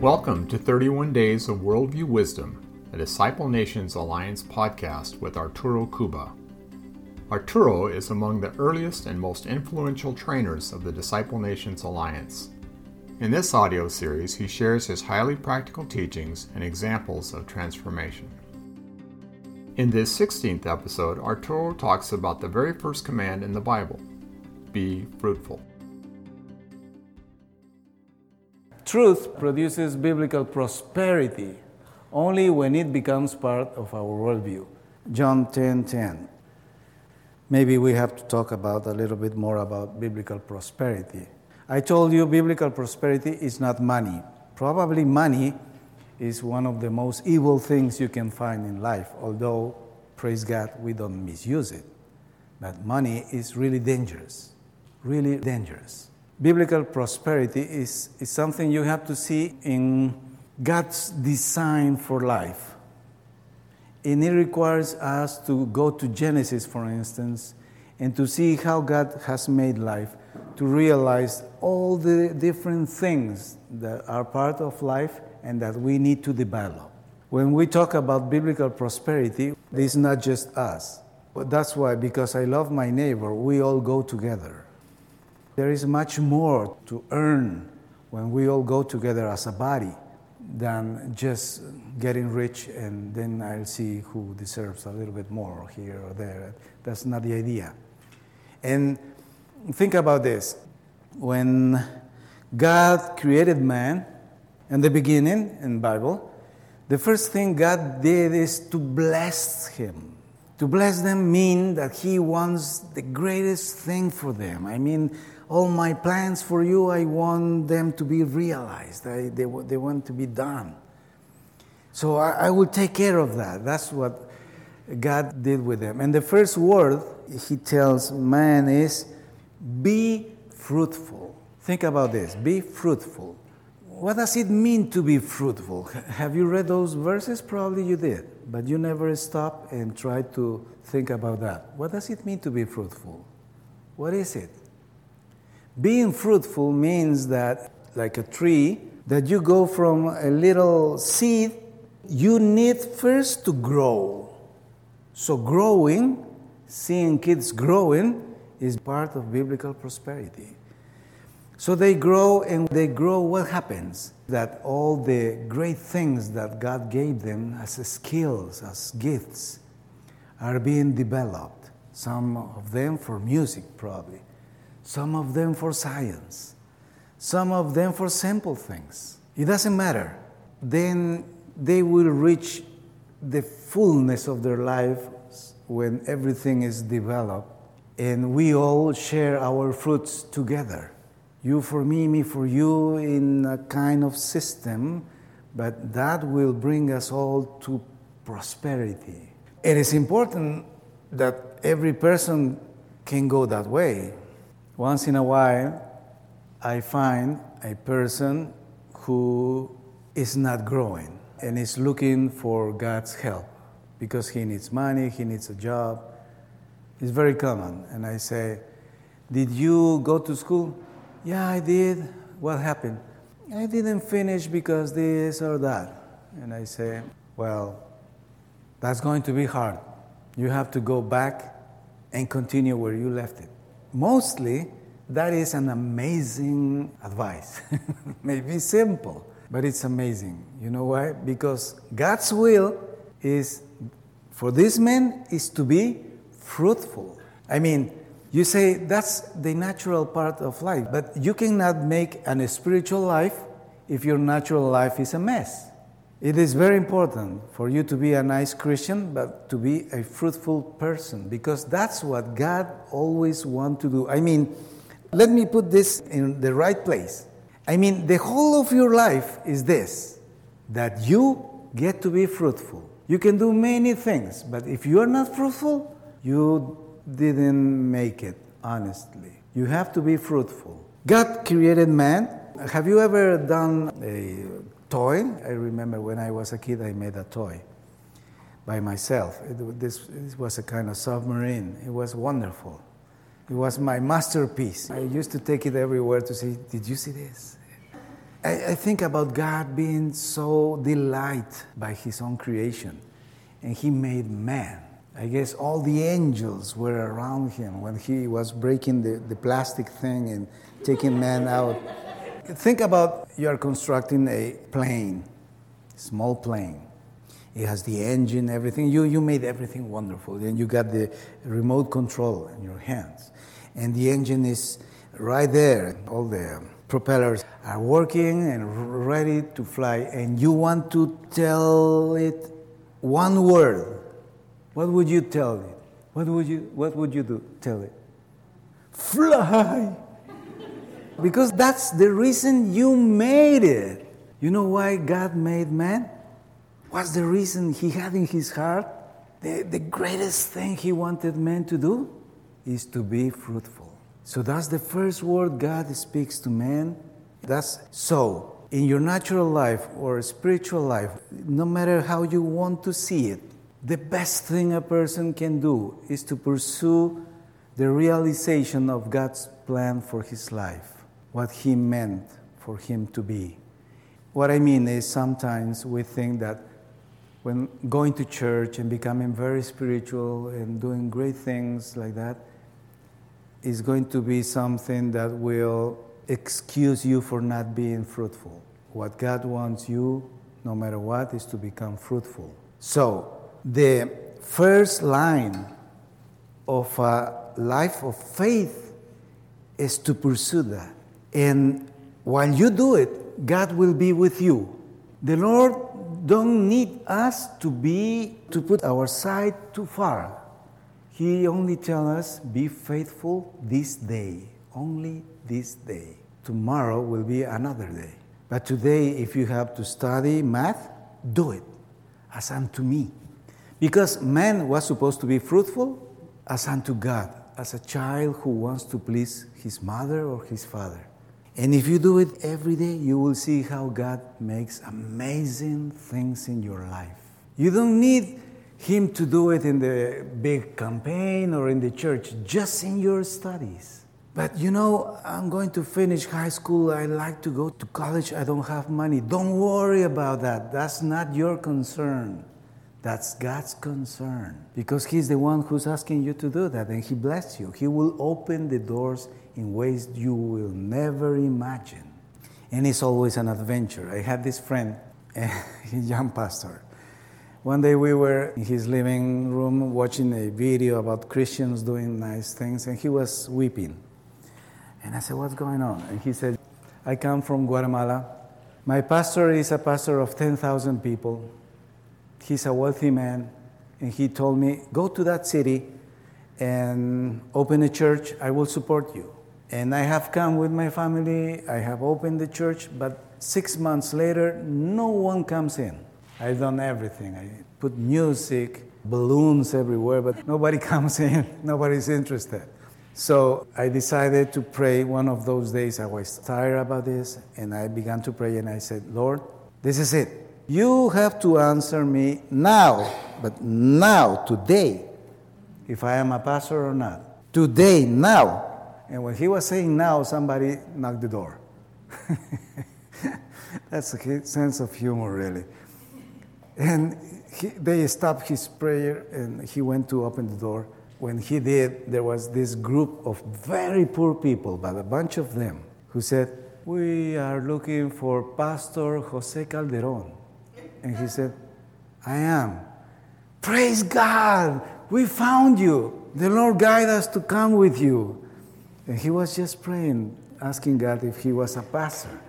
Welcome to 31 Days of Worldview Wisdom, a Disciple Nations Alliance podcast with Arturo Cuba. Arturo is among the earliest and most influential trainers of the Disciple Nations Alliance. In this audio series, he shares his highly practical teachings and examples of transformation. In this 16th episode, Arturo talks about the very first command in the Bible be fruitful. Truth produces biblical prosperity only when it becomes part of our worldview. John 10:10. 10, 10. Maybe we have to talk about a little bit more about biblical prosperity. I told you biblical prosperity is not money. Probably money is one of the most evil things you can find in life, although praise God we don't misuse it. But money is really dangerous. Really dangerous biblical prosperity is, is something you have to see in God's design for life. And it requires us to go to Genesis, for instance, and to see how God has made life, to realize all the different things that are part of life and that we need to develop. When we talk about biblical prosperity, it's not just us. But that's why, because I love my neighbor, we all go together. There is much more to earn when we all go together as a body than just getting rich and then I'll see who deserves a little bit more here or there. That's not the idea. And think about this when God created man in the beginning in Bible, the first thing God did is to bless him. To bless them mean that he wants the greatest thing for them. I mean, all my plans for you, I want them to be realized. I, they, they want to be done. So I, I will take care of that. That's what God did with them. And the first word he tells man is be fruitful. Think about this be fruitful. What does it mean to be fruitful? Have you read those verses? Probably you did, but you never stop and try to think about that. What does it mean to be fruitful? What is it? Being fruitful means that, like a tree, that you go from a little seed, you need first to grow. So, growing, seeing kids growing, is part of biblical prosperity. So they grow, and they grow, what happens? That all the great things that God gave them as skills, as gifts, are being developed. Some of them for music, probably some of them for science, some of them for simple things. It doesn't matter. Then they will reach the fullness of their lives when everything is developed and we all share our fruits together. You for me, me for you, in a kind of system, but that will bring us all to prosperity. It is important that every person can go that way. Once in a while, I find a person who is not growing and is looking for God's help because he needs money, he needs a job. It's very common. And I say, Did you go to school? Yeah, I did. What happened? I didn't finish because this or that. And I say, Well, that's going to be hard. You have to go back and continue where you left it mostly that is an amazing advice. Maybe simple, but it's amazing. You know why? Because God's will is for this man is to be fruitful. I mean, you say that's the natural part of life, but you cannot make an spiritual life if your natural life is a mess. It is very important for you to be a nice Christian, but to be a fruitful person, because that's what God always wants to do. I mean, let me put this in the right place. I mean, the whole of your life is this that you get to be fruitful. You can do many things, but if you are not fruitful, you didn't make it, honestly. You have to be fruitful. God created man. Have you ever done a toy. I remember when I was a kid, I made a toy by myself. It, this, this was a kind of submarine. It was wonderful. It was my masterpiece. I used to take it everywhere to say, Did you see this? I, I think about God being so delighted by his own creation. And he made man. I guess all the angels were around him when he was breaking the, the plastic thing and taking man out. Think about you are constructing a plane, small plane. It has the engine, everything. You, you made everything wonderful. And you got the remote control in your hands. And the engine is right there. All the propellers are working and ready to fly. And you want to tell it one word. What would you tell it? What would you, what would you do? Tell it. Fly! because that's the reason you made it. You know why God made man? What's the reason he had in his heart? The, the greatest thing he wanted man to do is to be fruitful. So that's the first word God speaks to man. That's so. In your natural life or spiritual life, no matter how you want to see it, the best thing a person can do is to pursue the realization of God's plan for his life, what he meant for him to be. What I mean is sometimes we think that when going to church and becoming very spiritual and doing great things like that is going to be something that will excuse you for not being fruitful. What God wants you, no matter what, is to become fruitful. So, the first line of a life of faith is to pursue that. And while you do it, God will be with you. The Lord don't need us to be to put our side too far. He only tells us be faithful this day, only this day. Tomorrow will be another day. But today, if you have to study math, do it as unto me. Because man was supposed to be fruitful as unto God, as a child who wants to please his mother or his father. And if you do it every day, you will see how God makes amazing things in your life. You don't need Him to do it in the big campaign or in the church, just in your studies. But you know, I'm going to finish high school. I like to go to college. I don't have money. Don't worry about that. That's not your concern. That's God's concern. Because He's the one who's asking you to do that, and He bless you. He will open the doors in ways you will never imagine. And it's always an adventure. I had this friend, a young pastor. One day we were in his living room watching a video about Christians doing nice things, and he was weeping. And I said, What's going on? And he said, I come from Guatemala. My pastor is a pastor of 10,000 people. He's a wealthy man. And he told me, Go to that city and open a church. I will support you. And I have come with my family, I have opened the church, but six months later, no one comes in. I've done everything. I put music, balloons everywhere, but nobody comes in, nobody's interested. So I decided to pray one of those days. I was tired about this, and I began to pray, and I said, Lord, this is it. You have to answer me now, but now, today, if I am a pastor or not. Today, now. And when he was saying now, somebody knocked the door. That's a sense of humor, really. And he, they stopped his prayer and he went to open the door. When he did, there was this group of very poor people, but a bunch of them, who said, We are looking for Pastor Jose Calderon. And he said, I am. Praise God! We found you. The Lord guide us to come with you. And he was just praying, asking God if he was a pastor.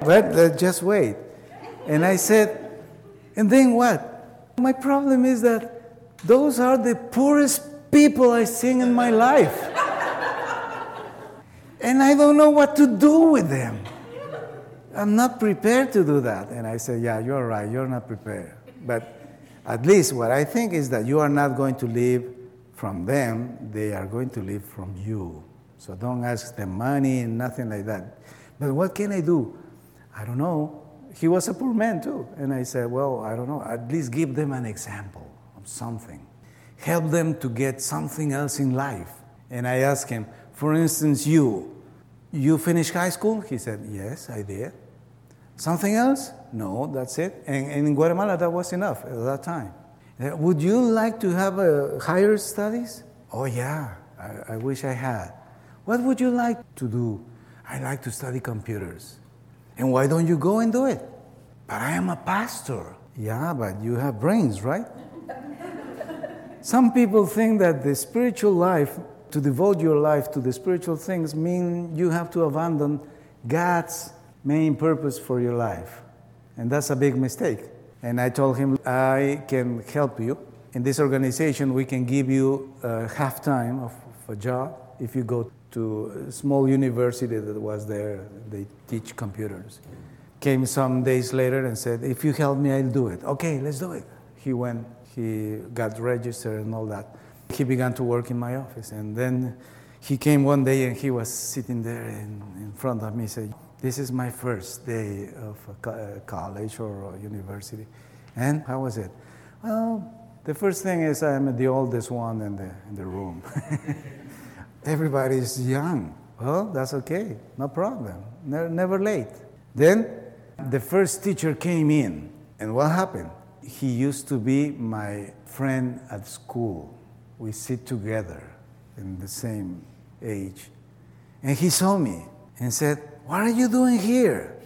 But uh, just wait. And I said, and then what? My problem is that those are the poorest people I've seen in my life. and I don't know what to do with them. I'm not prepared to do that. And I said, Yeah, you're right, you're not prepared. But at least what I think is that you are not going to live from them, they are going to live from you. So don't ask them money and nothing like that. But what can I do? I don't know. He was a poor man too. And I said, Well, I don't know. At least give them an example of something. Help them to get something else in life. And I asked him, For instance, you, you finished high school? He said, Yes, I did. Something else? No, that's it. And, in Guatemala, that was enough at that time. Uh, would you like to have a higher studies? Oh, yeah, I, I wish I had. What would you like to do? I like to study computers. And why don't you go and do it? But I am a pastor. Yeah, but you have brains, right? Some people think that the spiritual life, to devote your life to the spiritual things, mean you have to abandon God's main purpose for your life. And that's a big mistake. And I told him, I can help you. In this organization, we can give you uh, half time of, of a job if you go to a small university that was there. They teach computers. Came some days later and said, If you help me, I'll do it. Okay, let's do it. He went, he got registered and all that. He began to work in my office. And then he came one day and he was sitting there in, in front of me. He said, This is my first day of uh, college or university. And how was it? Well, the first thing is I'm the oldest one in the, in the room. Everybody's young. Well, that's okay, no problem. Never late. Then the first teacher came in, and what happened? He used to be my friend at school. We sit together in the same age. And he saw me and said, What are you doing here?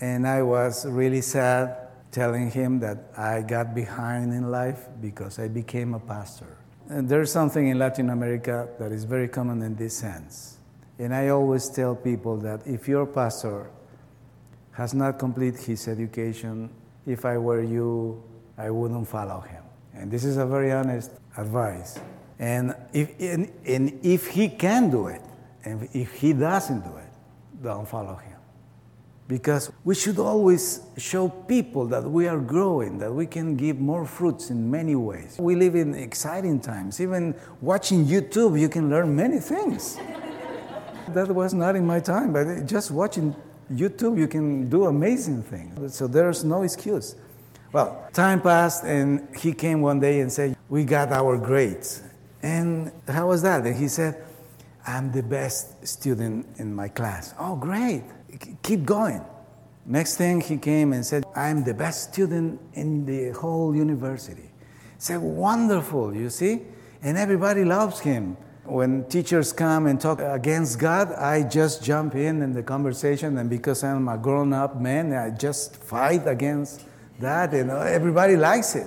And I was really sad telling him that I got behind in life because I became a pastor. And there's something in Latin America that is very common in this sense. And I always tell people that if your pastor has not completed his education, if I were you, I wouldn't follow him. And this is a very honest advice. And if, and, and if he can do it, and if he doesn't do it, don't follow him. Because we should always show people that we are growing, that we can give more fruits in many ways. We live in exciting times. Even watching YouTube, you can learn many things. that was not in my time, but just watching YouTube, you can do amazing things. So there's no excuse. Well, time passed, and he came one day and said, We got our grades. And how was that? And he said, I'm the best student in my class. Oh, great keep going. Next thing he came and said, I'm the best student in the whole university. Said, wonderful, you see? And everybody loves him. When teachers come and talk against God, I just jump in in the conversation, and because I'm a grown up man, I just fight against that, you know, everybody likes it.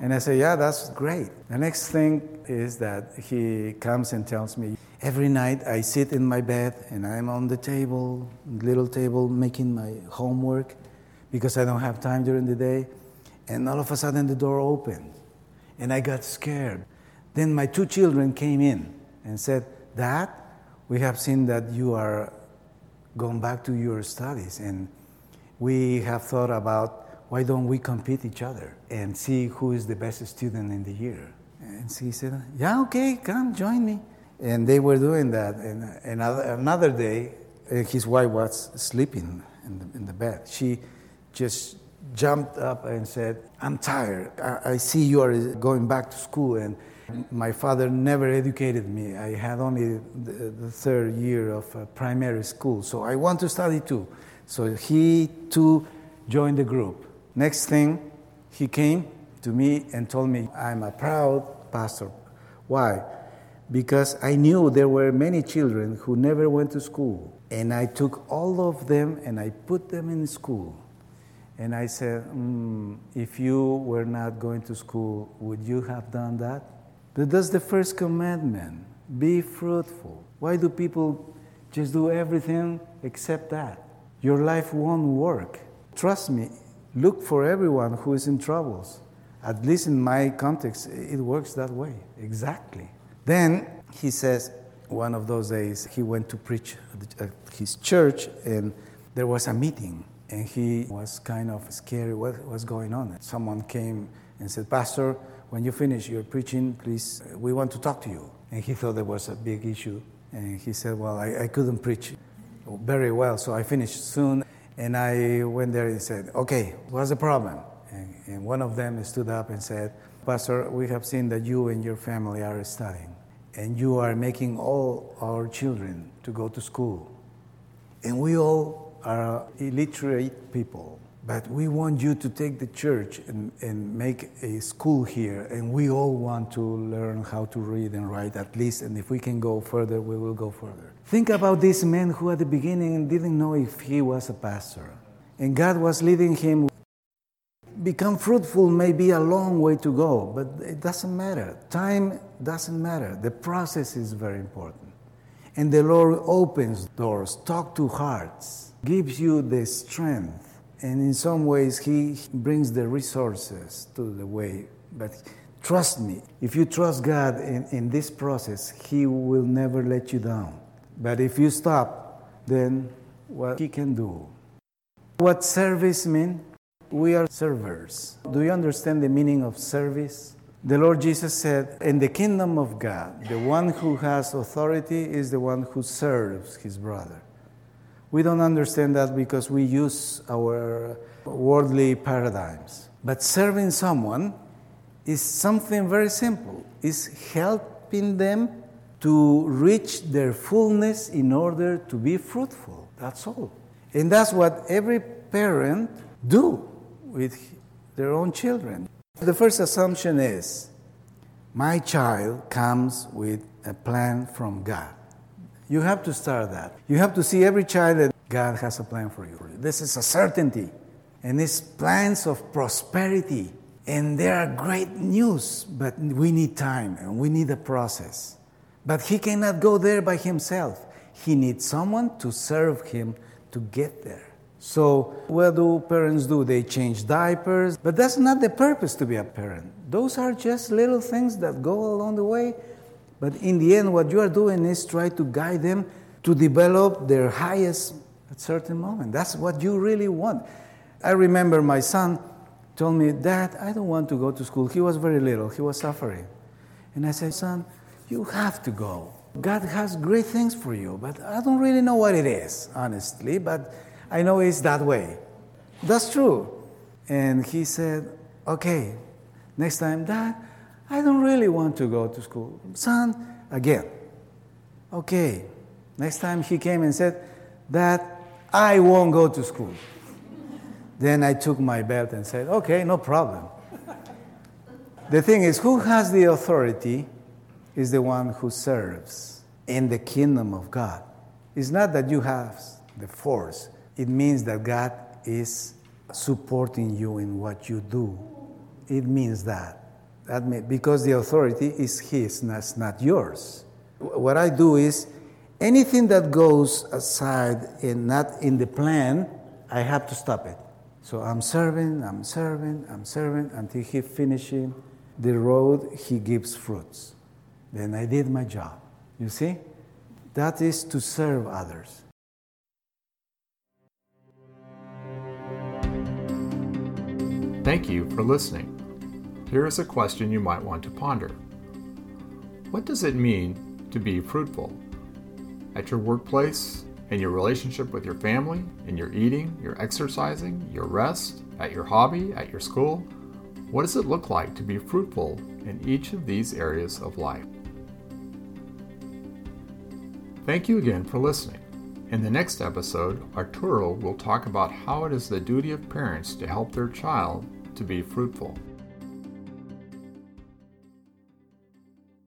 And I say, Yeah, that's great. The next thing is that he comes and tells me, Every night I sit in my bed and I'm on the table, little table, making my homework because I don't have time during the day. And all of a sudden the door opened and I got scared. Then my two children came in and said, Dad, we have seen that you are going back to your studies and we have thought about why don't we compete each other and see who is the best student in the year. And she said, Yeah, okay, come join me. And they were doing that. And, and another day, uh, his wife was sleeping in the, in the bed. She just jumped up and said, I'm tired. I, I see you are going back to school. And my father never educated me. I had only the, the third year of uh, primary school. So I want to study too. So he too joined the group. Next thing, he came to me and told me, I'm a proud pastor. Why? because I knew there were many children who never went to school. And I took all of them and I put them in school. And I said, mm, if you were not going to school, would you have done that? But that's the first commandment be fruitful. Why do people just do everything except that? Your life won't work. Trust me, look for everyone who is in troubles. At least in my context, it works that way. Exactly. Then he says, one of those days, he went to preach at his church, and there was a meeting, and he was kind of scared what was going on. Someone came and said, Pastor, when you finish your preaching, please, we want to talk to you. And he thought there was a big issue. And he said, Well, I, I couldn't preach very well, so I finished soon. And I went there and said, Okay, what's the problem? And, and one of them stood up and said, Pastor, we have seen that you and your family are studying, and you are making all our children to go to school. And we all are illiterate people. But we want you to take the church and, and make a school here, and we all want to learn how to read and write at least, and if we can go further, we will go further. Think about this man who at the beginning didn't know if he was a pastor, and God was leading him. Become fruitful may be a long way to go, but it doesn't matter. Time doesn't matter. The process is very important. And the Lord opens doors, talk to hearts, gives you the strength and in some ways he brings the resources to the way. But trust me if you trust god in, in this process he will never let you down. But if you stop then what he can do? What service mean? We are servers. Do you understand the meaning of service? The lord jesus said in the kingdom of god the one who has authority is the one who serves his brother we don't understand that because we use our worldly paradigms. But serving someone is something very simple. It's helping them to reach their fullness in order to be fruitful. That's all. And that's what every parent do with their own children. The first assumption is my child comes with a plan from God. You have to start that. You have to see every child that God has a plan for you. This is a certainty. And it's plans of prosperity. And there are great news, but we need time and we need a process. But he cannot go there by himself. He needs someone to serve him to get there. So, what do parents do? They change diapers, but that's not the purpose to be a parent. Those are just little things that go along the way but in the end, what you are doing is try to guide them to develop their highest at certain moment. That's what you really want. I remember my son told me, Dad, I don't want to go to school. He was very little, he was suffering. And I said, Son, you have to go. God has great things for you, but I don't really know what it is, honestly, but I know it's that way. That's true. And he said, Okay, next time, Dad, I don't really want to go to school. Son, again. Okay. Next time he came and said, that I won't go to school. Then I took my belt and said, Okay, no problem. the thing is, who has the authority is the one who serves in the kingdom of God. It's not that you have the force, it means that God is supporting you in what you do. It means that. May, because the authority is his, that's not yours. What I do is anything that goes aside and not in the plan, I have to stop it. So I'm serving, I'm serving, I'm serving until he finishing the road, he gives fruits. Then I did my job. You see? That is to serve others. Thank you for listening. Here is a question you might want to ponder What does it mean to be fruitful? At your workplace, in your relationship with your family, in your eating, your exercising, your rest, at your hobby, at your school? What does it look like to be fruitful in each of these areas of life? Thank you again for listening. In the next episode, Arturo will talk about how it is the duty of parents to help their child to be fruitful.